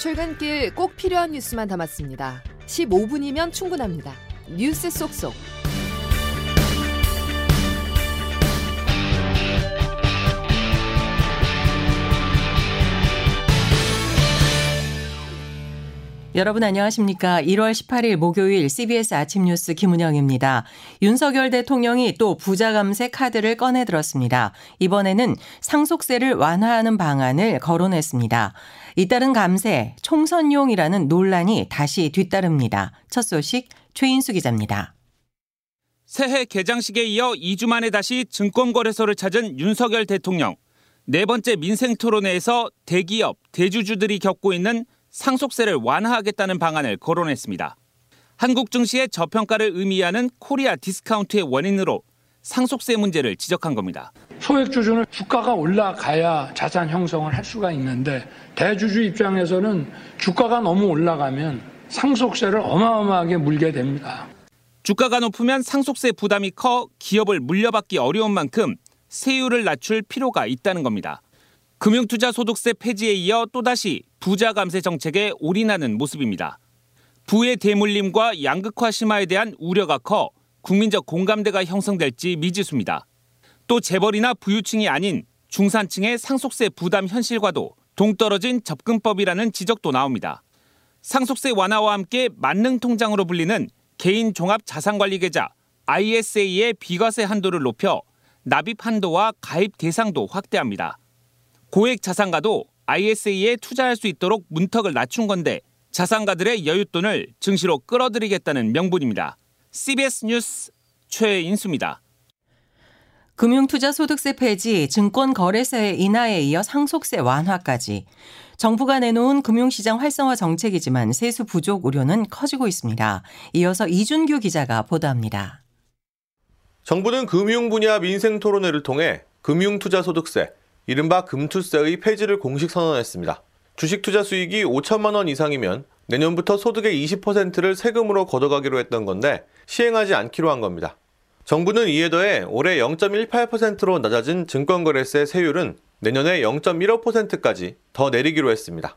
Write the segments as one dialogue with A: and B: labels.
A: 출근길 꼭 필요한 뉴스만 담았습니다. 15분이면 충분합니다. 뉴스 속속.
B: 여러분 안녕하십니까. 1월 18일 목요일 CBS 아침 뉴스 김은영입니다. 윤석열 대통령이 또 부자 감세 카드를 꺼내 들었습니다. 이번에는 상속세를 완화하는 방안을 거론했습니다. 잇따른 감세 총선용이라는 논란이 다시 뒤따릅니다. 첫 소식 최인수 기자입니다.
C: 새해 개장식에 이어 2주 만에 다시 증권거래소를 찾은 윤석열 대통령. 네 번째 민생 토론회에서 대기업, 대주주들이 겪고 있는 상속세를 완화하겠다는 방안을 거론했습니다. 한국 증시의 저평가를 의미하는 Korea discount의 원인으로 상속세 문제를 지적한 겁니다.
D: 소액 주주는 주가가 올라가야 자산 형성을 할 수가 있는데 대주주 입장에서는 주가가 너무 올라가면 상속세를 어마어마하게 물게 됩니다.
C: 주가가 높으면 상속세 부담이 커 기업을 물려받기 어려운 만큼 세율을 낮출 필요가 있다는 겁니다. 금융투자소득세 폐지에 이어 또다시 부자 감세 정책에 올인하는 모습입니다. 부의 대물림과 양극화 심화에 대한 우려가 커 국민적 공감대가 형성될지 미지수입니다. 또 재벌이나 부유층이 아닌 중산층의 상속세 부담 현실과도 동떨어진 접근법이라는 지적도 나옵니다. 상속세 완화와 함께 만능 통장으로 불리는 개인 종합 자산관리 계좌 ISA의 비과세 한도를 높여 납입 한도와 가입 대상도 확대합니다. 고액 자산가도 ISA에 투자할 수 있도록 문턱을 낮춘 건데 자산가들의 여윳돈을 증시로 끌어들이겠다는 명분입니다. CBS 뉴스 최인수입니다.
B: 금융투자소득세 폐지, 증권거래세 인하에 이어 상속세 완화까지 정부가 내놓은 금융시장 활성화 정책이지만 세수 부족 우려는 커지고 있습니다. 이어서 이준규 기자가 보도합니다.
E: 정부는 금융 분야 민생 토론회를 통해 금융투자소득세, 이른바 금투세의 폐지를 공식 선언했습니다. 주식 투자 수익이 5천만 원 이상이면 내년부터 소득의 20%를 세금으로 걷어가기로 했던 건데 시행하지 않기로 한 겁니다. 정부는 이에 더해 올해 0.18%로 낮아진 증권거래세 세율은 내년에 0.15%까지 더 내리기로 했습니다.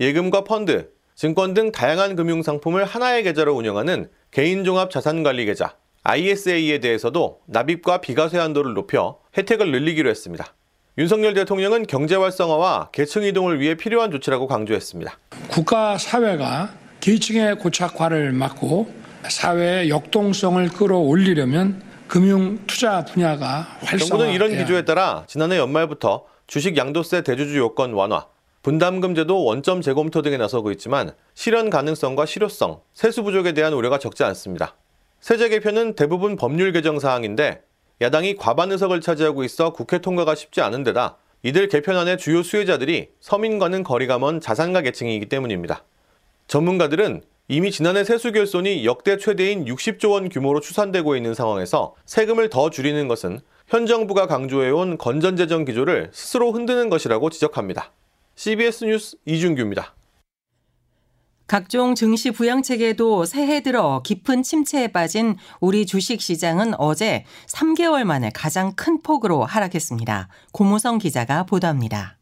E: 예금과 펀드, 증권 등 다양한 금융상품을 하나의 계좌로 운영하는 개인종합자산관리계좌 ISA에 대해서도 납입과 비과세 한도를 높여 혜택을 늘리기로 했습니다. 윤석열 대통령은 경제 활성화와 계층 이동을 위해 필요한 조치라고 강조했습니다.
D: 국가 사회가 계층의 고착화를 막고 사회의 역동성을 끌어올리려면 금융 투자 분야가 활성화.
E: 정부는 이런 기조에 따라 지난해 연말부터 주식 양도세 대주주 요건 완화, 분담금 제도 원점 재검토 등에 나서고 있지만 실현 가능성과 실효성, 세수 부족에 대한 우려가 적지 않습니다. 세제 개편은 대부분 법률 개정 사항인데 야당이 과반 의석을 차지하고 있어 국회 통과가 쉽지 않은 데다 이들 개편안의 주요 수혜자들이 서민과는 거리가 먼 자산가 계층이기 때문입니다. 전문가들은 이미 지난해 세수 결손이 역대 최대인 60조 원 규모로 추산되고 있는 상황에서 세금을 더 줄이는 것은 현 정부가 강조해온 건전재정 기조를 스스로 흔드는 것이라고 지적합니다. CBS 뉴스 이준규입니다.
B: 각종 증시 부양책에도 새해 들어 깊은 침체에 빠진 우리 주식 시장은 어제 3개월 만에 가장 큰 폭으로 하락했습니다. 고무성 기자가 보도합니다.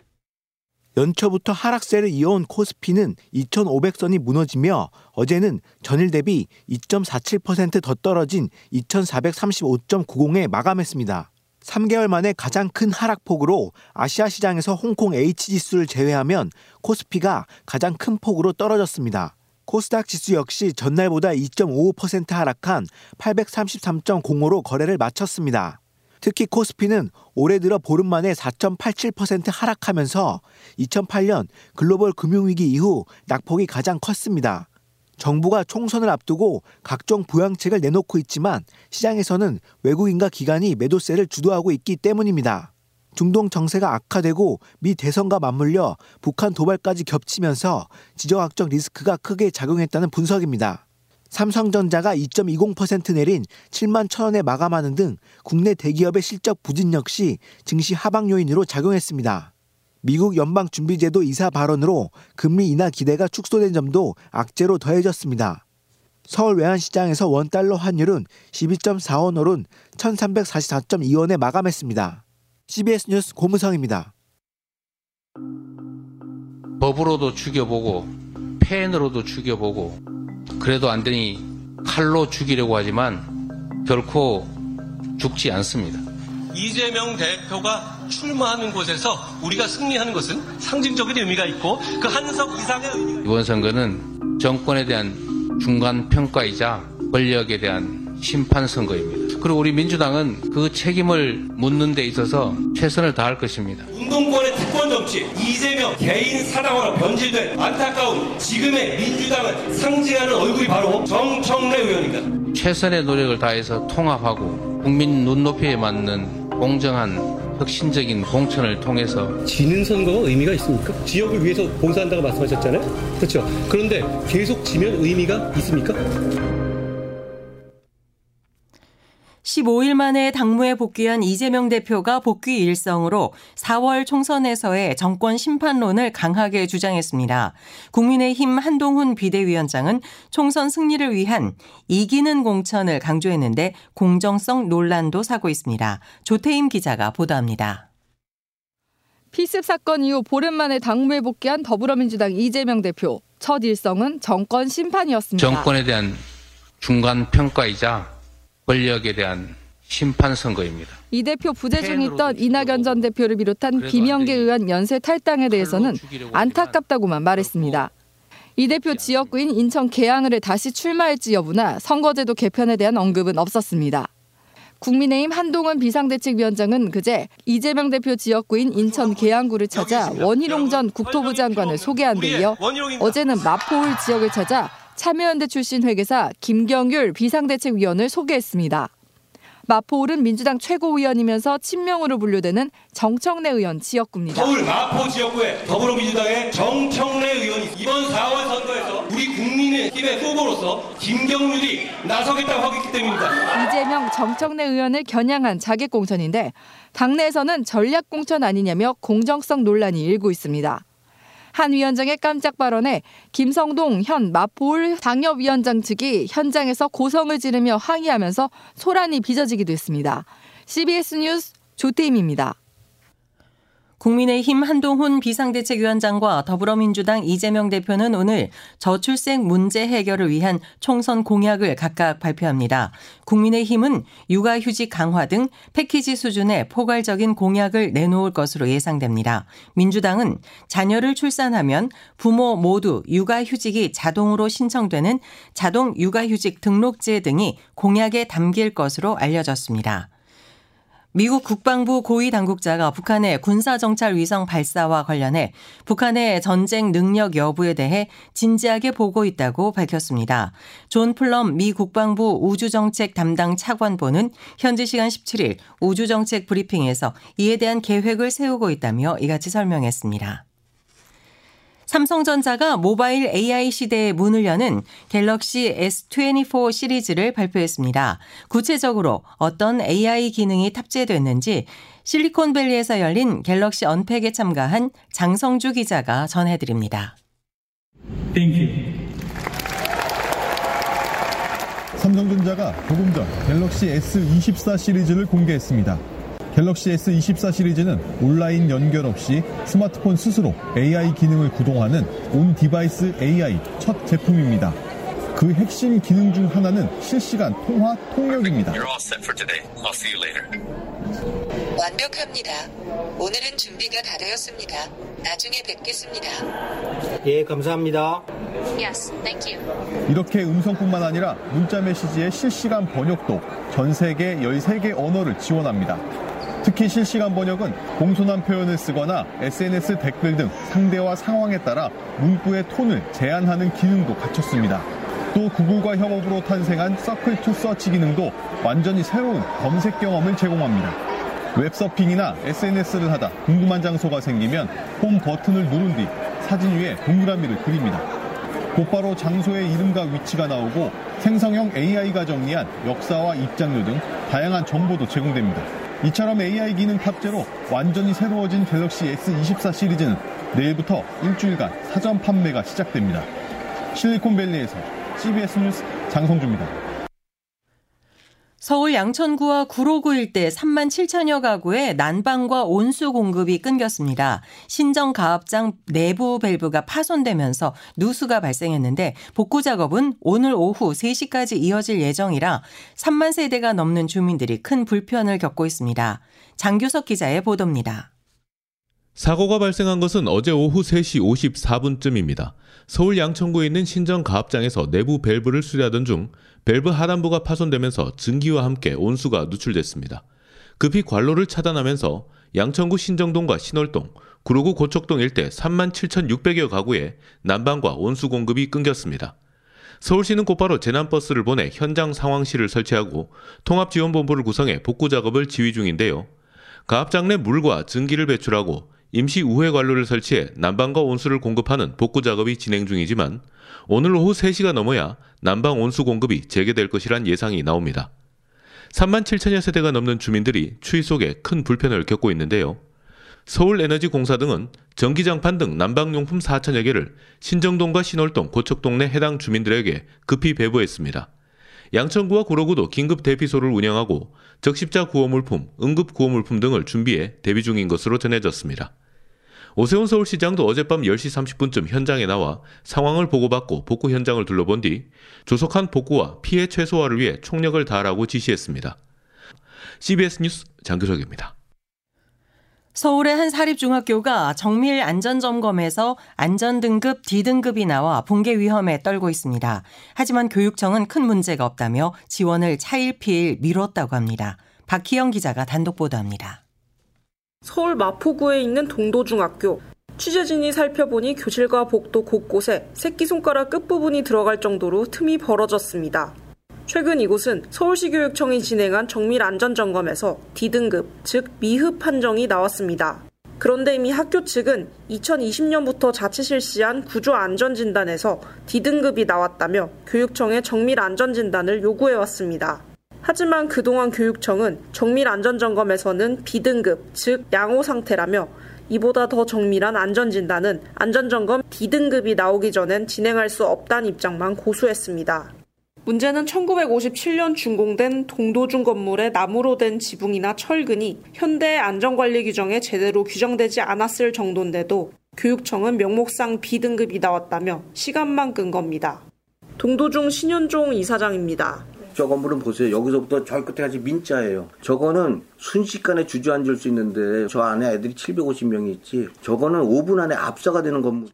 F: 연초부터 하락세를 이어온 코스피는 2,500선이 무너지며 어제는 전일 대비 2.47%더 떨어진 2,435.90에 마감했습니다. 3개월 만에 가장 큰 하락폭으로 아시아 시장에서 홍콩 H지수를 제외하면 코스피가 가장 큰 폭으로 떨어졌습니다. 코스닥 지수 역시 전날보다 2.55% 하락한 833.05로 거래를 마쳤습니다. 특히 코스피는 올해 들어 보름 만에 4.87% 하락하면서 2008년 글로벌 금융위기 이후 낙폭이 가장 컸습니다. 정부가 총선을 앞두고 각종 부양책을 내놓고 있지만 시장에서는 외국인과 기관이 매도세를 주도하고 있기 때문입니다. 중동 정세가 악화되고 미 대선과 맞물려 북한 도발까지 겹치면서 지정학적 리스크가 크게 작용했다는 분석입니다. 삼성전자가 2.20% 내린 7만 천원에 마감하는 등 국내 대기업의 실적 부진 역시 증시 하방 요인으로 작용했습니다. 미국 연방준비제도 이사 발언으로 금리 인하 기대가 축소된 점도 악재로 더해졌습니다. 서울 외환시장에서 원달러 환율은 12.4원 오른 1344.2원에 마감했습니다. CBS 뉴스 고무성입니다.
G: 법으로도 죽여보고 펜으로도 죽여보고 그래도 안 되니 칼로 죽이려고 하지만 결코 죽지 않습니다.
H: 이재명 대표가 출마하는 곳에서 우리가 승리하는 것은 상징적인 의미가 있고 그 한석 이상의 의미
G: 이번 선거는 정권에 대한 중간 평가이자 권력에 대한 심판 선거입니다. 그리고 우리 민주당은 그 책임을 묻는 데 있어서 최선을 다할 것입니다.
H: 운동권의 특권 정치 이재명 개인 사당으로 변질된 안타까운 지금의 민주당을 상징하는 얼굴이 바로 정청래 의원입니다.
G: 최선의 노력을 다해서 통합하고 국민 눈높이에 맞는 공정한 혁신적인 공천을 통해서
I: 지는 선거가 의미가 있습니까? 지역을 위해서 봉사한다고 말씀하셨잖아요. 그렇죠. 그런데 계속 지면 의미가 있습니까?
B: 15일 만에 당무에 복귀한 이재명 대표가 복귀 일성으로 4월 총선에서의 정권 심판론을 강하게 주장했습니다. 국민의힘 한동훈 비대위원장은 총선 승리를 위한 이기는 공천을 강조했는데 공정성 논란도 사고 있습니다. 조태임 기자가 보도합니다.
J: 피습 사건 이후 보름 만에 당무에 복귀한 더불어민주당 이재명 대표. 첫 일성은 정권 심판이었습니다.
G: 정권에 대한 중간 평가이자 권력에 대한 심판 선거입니다.
J: 이 대표 부재 중있던 이낙연 전 대표를 비롯한 김영계 의원 연쇄 탈당에 대해서는 안타깝다고만 말했습니다. 이 대표 지역구인 인천 계양을에 다시 출마할지 여부나 선거제도 개편에 대한 언급은 없었습니다. 국민의힘 한동훈 비상대책위원장은 그제 이재명 대표 지역구인 인천 계양구를 찾아 원희룡 전 국토부 장관을 소개한 데 이어 어제는 마포울 지역을 찾아 참여연대 출신 회계사 김경률 비상대책위원을 소개했습니다. 마포울은 민주당 최고위원이면서 친명으로 분류되는 정청래 의원 지역구입니다.
H: 서울 마포 지역구의 더불어민주당의 정청래 의원이 이번 4월 선거에서 우리 국민의힘의 후보로서 김경률이 나서겠다고 하고 있기 때문입니다.
J: 이재명 정청래 의원을 겨냥한 자객 공천인데 당내에서는 전략 공천 아니냐며 공정성 논란이 일고 있습니다. 한 위원장의 깜짝 발언에 김성동 현 마포울 당협위원장 측이 현장에서 고성을 지르며 항의하면서 소란이 빚어지기도 했습니다. CBS 뉴스 조태임입니다.
B: 국민의힘 한동훈 비상대책위원장과 더불어민주당 이재명 대표는 오늘 저출생 문제 해결을 위한 총선 공약을 각각 발표합니다. 국민의힘은 육아휴직 강화 등 패키지 수준의 포괄적인 공약을 내놓을 것으로 예상됩니다. 민주당은 자녀를 출산하면 부모 모두 육아휴직이 자동으로 신청되는 자동 육아휴직 등록제 등이 공약에 담길 것으로 알려졌습니다. 미국 국방부 고위 당국자가 북한의 군사정찰 위성 발사와 관련해 북한의 전쟁 능력 여부에 대해 진지하게 보고 있다고 밝혔습니다. 존 플럼 미 국방부 우주정책 담당 차관보는 현지 시간 17일 우주정책 브리핑에서 이에 대한 계획을 세우고 있다며 이같이 설명했습니다. 삼성전자가 모바일 AI 시대의 문을 여는 갤럭시 S24 시리즈를 발표했습니다. 구체적으로 어떤 AI 기능이 탑재됐는지 실리콘밸리에서 열린 갤럭시 언팩에 참가한 장성주 기자가 전해드립니다.
K: 삼성전자가 조금 전 갤럭시 S24 시리즈를 공개했습니다. 갤럭시 S24 시리즈는 온라인 연결 없이 스마트폰 스스로 AI 기능을 구동하는 on-device AI 첫 제품입니다. 그 핵심 기능 중 하나는 실시간 통화 통역입니다.
L: 완벽합니다. 오늘은 준비가 다 되었습니다. 나중에 뵙겠습니다.
I: 예, 감사합니다.
L: Yes, thank you.
K: 이렇게 음성뿐만 아니라 문자 메시지의 실시간 번역도 전 세계 13개 언어를 지원합니다. 특히 실시간 번역은 공손한 표현을 쓰거나 SNS 댓글 등 상대와 상황에 따라 문구의 톤을 제한하는 기능도 갖췄습니다. 또 구글과 협업으로 탄생한 Circle to Search 기능도 완전히 새로운 검색 경험을 제공합니다. 웹서핑이나 SNS를 하다 궁금한 장소가 생기면 홈 버튼을 누른 뒤 사진 위에 동그라미를 그립니다. 곧바로 장소의 이름과 위치가 나오고 생성형 AI가 정리한 역사와 입장료 등 다양한 정보도 제공됩니다. 이처럼 AI 기능 탑재로 완전히 새로워진 갤럭시 S24 시리즈는 내일부터 일주일간 사전 판매가 시작됩니다. 실리콘밸리에서 CBS 뉴스 장성주입니다.
B: 서울 양천구와 구로구 일대 3만 7천여 가구에 난방과 온수 공급이 끊겼습니다. 신정 가압장 내부 밸브가 파손되면서 누수가 발생했는데 복구 작업은 오늘 오후 3시까지 이어질 예정이라 3만 세대가 넘는 주민들이 큰 불편을 겪고 있습니다. 장규석 기자의 보도입니다.
M: 사고가 발생한 것은 어제 오후 3시 54분쯤입니다. 서울 양천구에 있는 신정 가압장에서 내부 밸브를 수리하던 중 밸브 하단부가 파손되면서 증기와 함께 온수가 누출됐습니다. 급히 관로를 차단하면서 양천구 신정동과 신월동, 구로구 고척동 일대 3만 7,600여 가구에 난방과 온수 공급이 끊겼습니다. 서울시는 곧바로 재난버스를 보내 현장 상황실을 설치하고 통합지원본부를 구성해 복구 작업을 지휘 중인데요. 가압장 내 물과 증기를 배출하고 임시 우회 관로를 설치해 난방과 온수를 공급하는 복구 작업이 진행 중이지만 오늘 오후 3시가 넘어야 난방 온수 공급이 재개될 것이란 예상이 나옵니다. 3만 7천여 세대가 넘는 주민들이 추위 속에 큰 불편을 겪고 있는데요. 서울에너지공사 등은 전기장판 등 난방용품 4천여 개를 신정동과 신월동, 고척동 내 해당 주민들에게 급히 배부했습니다. 양천구와 구로구도 긴급 대피소를 운영하고 적십자 구호물품, 응급 구호물품 등을 준비해 대비 중인 것으로 전해졌습니다. 오세훈 서울시장도 어젯밤 10시 30분쯤 현장에 나와 상황을 보고받고 복구 현장을 둘러본 뒤 조속한 복구와 피해 최소화를 위해 총력을 다하라고 지시했습니다. CBS 뉴스 장규석입니다.
B: 서울의 한 사립중학교가 정밀 안전점검에서 안전등급 D등급이 나와 붕괴 위험에 떨고 있습니다. 하지만 교육청은 큰 문제가 없다며 지원을 차일피일 미뤘다고 합니다. 박희영 기자가 단독 보도합니다.
N: 서울 마포구에 있는 동도중학교. 취재진이 살펴보니 교실과 복도 곳곳에 새끼손가락 끝부분이 들어갈 정도로 틈이 벌어졌습니다. 최근 이곳은 서울시 교육청이 진행한 정밀 안전 점검에서 D등급, 즉 미흡 판정이 나왔습니다. 그런데 이미 학교 측은 2020년부터 자체 실시한 구조 안전 진단에서 D등급이 나왔다며 교육청에 정밀 안전 진단을 요구해 왔습니다. 하지만 그동안 교육청은 정밀 안전 점검에서는 B등급, 즉 양호 상태라며 이보다 더 정밀한 안전 진단은 안전 점검 D등급이 나오기 전엔 진행할 수 없다는 입장만 고수했습니다. 문제는 1957년 준공된 동도중 건물의 나무로 된 지붕이나 철근이 현대 안전관리 규정에 제대로 규정되지 않았을 정도인데도 교육청은 명목상 B등급이 나왔다며 시간만 끈 겁니다. 동도중 신현종 이사장입니다.
O: 저 건물은 보세요. 여기서부터 저 끝에까지 민자예요. 저거는 순식간에 주저앉을 수 있는데 저 안에 애들이 750명이 있지. 저거는 5분 안에 압사가 되는 건물.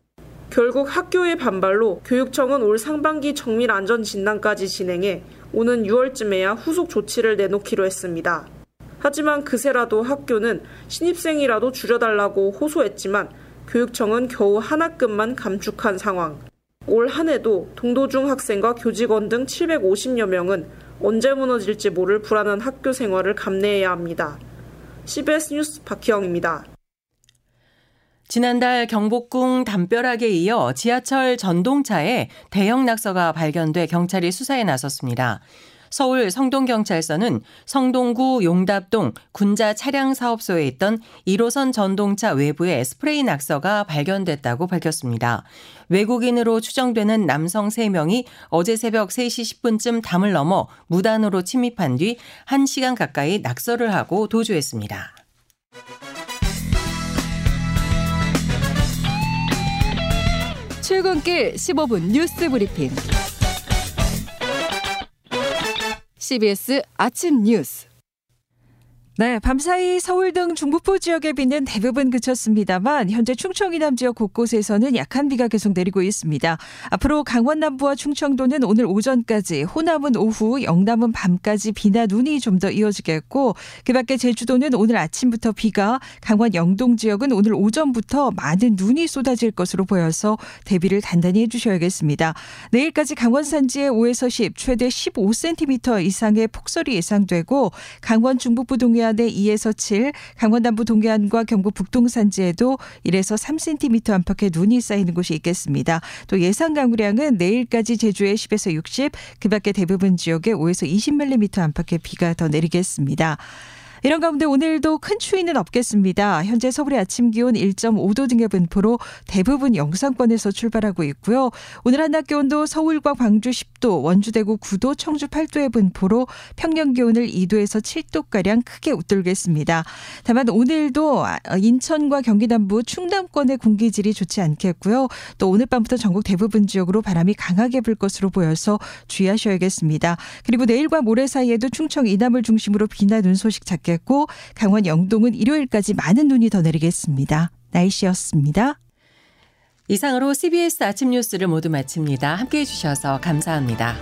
N: 결국 학교의 반발로 교육청은 올 상반기 정밀 안전 진단까지 진행해 오는 6월쯤에야 후속 조치를 내놓기로 했습니다. 하지만 그새라도 학교는 신입생이라도 줄여달라고 호소했지만 교육청은 겨우 한 학급만 감축한 상황. 올 한 해도 동도중 학생과 교직원 등 750여 명은 언제 무너질지 모를 불안한 학교 생활을 감내해야 합니다. CBS 뉴스 박희영입니다.
B: 지난달 경복궁 담벼락에 이어 지하철 전동차에 대형 낙서가 발견돼 경찰이 수사에 나섰습니다. 서울 성동경찰서는 성동구 용답동 군자 차량 사업소에 있던 1호선 전동차 외부에 스프레이 낙서가 발견됐다고 밝혔습니다. 외국인으로 추정되는 남성 3명이 어제 새벽 3시 10분쯤 담을 넘어 무단으로 침입한 뒤 1시간 가까이 낙서를 하고 도주했습니다.
J: 출근길 15분 뉴스 브리핑. CBS 아침 뉴스.
P: 네, 밤사이 서울 등 중북부 지역의 비는 대부분 그쳤습니다만 현재 충청 이남 지역 곳곳에서는 약한 비가 계속 내리고 있습니다. 앞으로 강원 남부와 충청도는 오늘 오전까지, 호남은 오후, 영남은 밤까지 비나 눈이 좀 더 이어지겠고 그밖에 제주도는 오늘 아침부터 비가, 강원 영동 지역은 오늘 오전부터 많은 눈이 쏟아질 것으로 보여서 대비를 단단히 해주셔야겠습니다. 내일까지 강원 산지에 5에서 10, 최대 15cm 이상의 폭설이 예상되고 강원 중북부 동해안 동해안에 2에서 7, 강원 남부 동해안과 경북 북동 산지에도 1에서 3cm 안팎의 눈이 쌓이는 곳이 있겠습니다. 또 예상 강우량은 내일까지 제주에 10에서 60, 그 밖에 대부분 지역에 5에서 20mm 안팎의 비가 더 내리겠습니다. 이런 가운데 오늘도 큰 추위는 없겠습니다. 현재 서울의 아침 기온 1.5도 등의 분포로 대부분 영상권에서 출발하고 있고요. 오늘 한낮 기온도 서울과 광주 10도, 원주 대구 9도, 청주 8도의 분포로 평년 기온을 2도에서 7도 가량 크게 웃돌겠습니다. 다만 오늘도 인천과 경기 남부 충남권의 공기질이 좋지 않겠고요. 또 오늘 밤부터 전국 대부분 지역으로 바람이 강하게 불 것으로 보여서 주의하셔야겠습니다. 그리고 내일과 모레 사이에도 충청 이남을 중심으로 비나 눈 소식 잡겠고 강원 영동은 일요일까지 많은 눈이 더 내리겠습니다. 날씨였습니다.
B: 이상으로 CBS 아침 뉴스를 모두 마칩니다. 함께 해 주셔서 감사합니다.